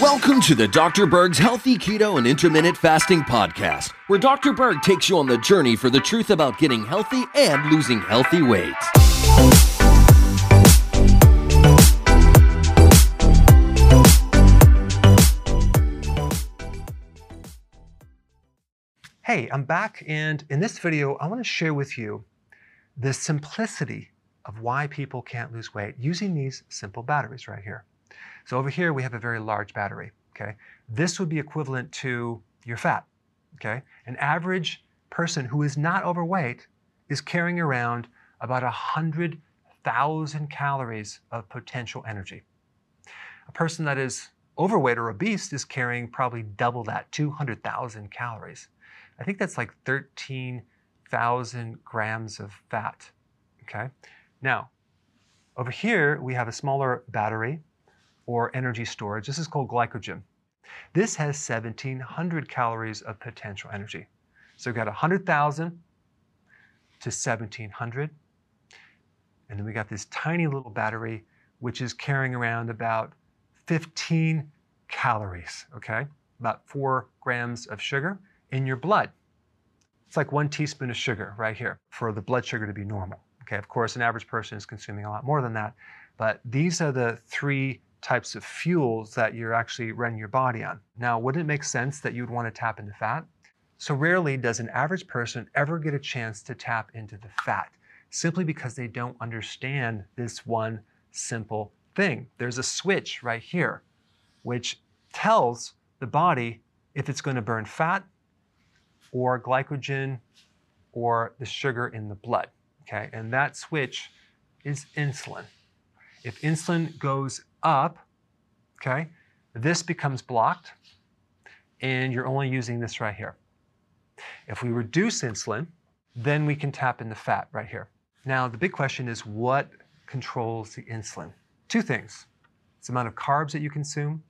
Welcome to the Dr. Berg's Healthy Keto and Intermittent Fasting Podcast, where Dr. Berg takes you on the journey for the truth about getting healthy and losing healthy weight. Hey, I'm back, and in this video, I want to share with you the simplicity of why people can't lose weight using these simple batteries right here. So over here, we have a very large battery, okay? This would be equivalent to your fat, okay? An average person who is not overweight is carrying around about 100,000 calories of potential energy. A person that is overweight or obese is carrying probably double that, 200,000 calories. I think that's like 13,000 grams of fat, okay? Now, over here, we have a smaller battery or energy storage. This is called glycogen. This has 1,700 calories of potential energy. So we've got 100,000 to 1,700. And then we got this tiny little battery, which is carrying around about 15 calories, okay? About four grams of sugar in your blood. It's like one teaspoon of sugar right here for the blood sugar to be normal. Okay, of course, an average person is consuming a lot more than that, but these are the three types of fuels that you're actually running your body on. Now, wouldn't it make sense that you'd want to tap into fat? So rarely does an average person ever get a chance to tap into the fat, simply because they don't understand this one simple thing. There's a switch right here, which tells the body if it's going to burn fat or glycogen or the sugar in the blood okay? And that switch is insulin. If insulin goes up, okay, this becomes blocked and you're only using this right here. If we reduce insulin, then we can tap into fat right here. Now, the big question is what controls the insulin? Two things. It's the amount of carbs that you consume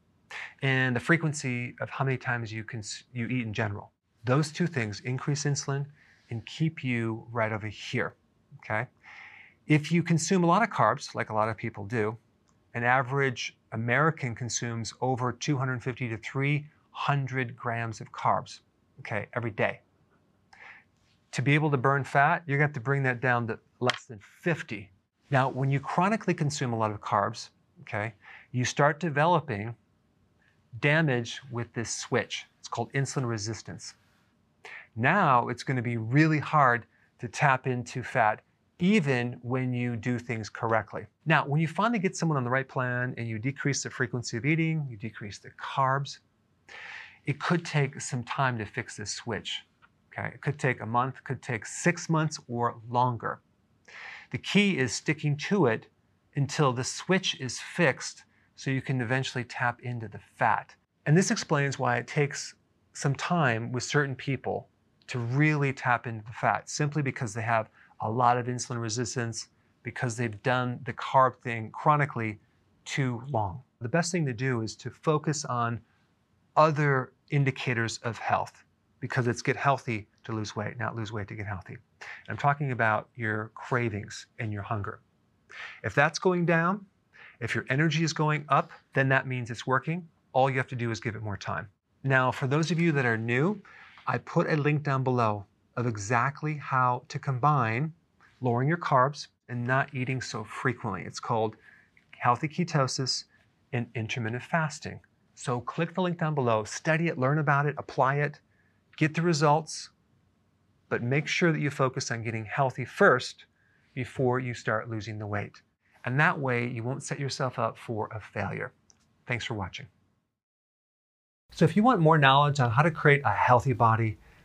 and the frequency of how many times you, cons- you eat in general. Those two things increase insulin and keep you right over here okay? If you consume a lot of carbs, like a lot of people do, an average American consumes over 250 to 300 grams of carbs, okay, every day. To be able to burn fat, to have to bring that down to less than 50. Now, when you chronically consume a lot of carbs, okay, you start developing damage with this switch. It's called insulin resistance. Now it's going to be really hard to tap into fat even when you do things correctly. Now, when you finally get someone on the right plan and you decrease the frequency of eating, you decrease the carbs, it could take some time to fix this switch. Okay, it could take a month, could take six months or longer. The key is sticking to it until the switch is fixed so you can eventually tap into the fat. And this explains why it takes some time with certain people to really tap into the fat, simply because they have a lot of insulin resistance because they've done the carb thing chronically too long. The best thing to do is to focus on other indicators of health because it's get healthy to lose weight, not lose weight to get healthy. I'm talking about your cravings and your hunger. If that's going down, if your energy is going up, then that means it's working. All you have to do is give it more time. Now, for those of you that are new, I put a link down below of exactly how to combine lowering your carbs and not eating so frequently. It's called healthy ketosis and intermittent fasting. So click the link down below, study it, learn about it, apply it, get the results, but make sure that you focus on getting healthy first before you start losing the weight. And that way you won't set yourself up for a failure. Thanks for watching. So if you want more knowledge on how to create a healthy body,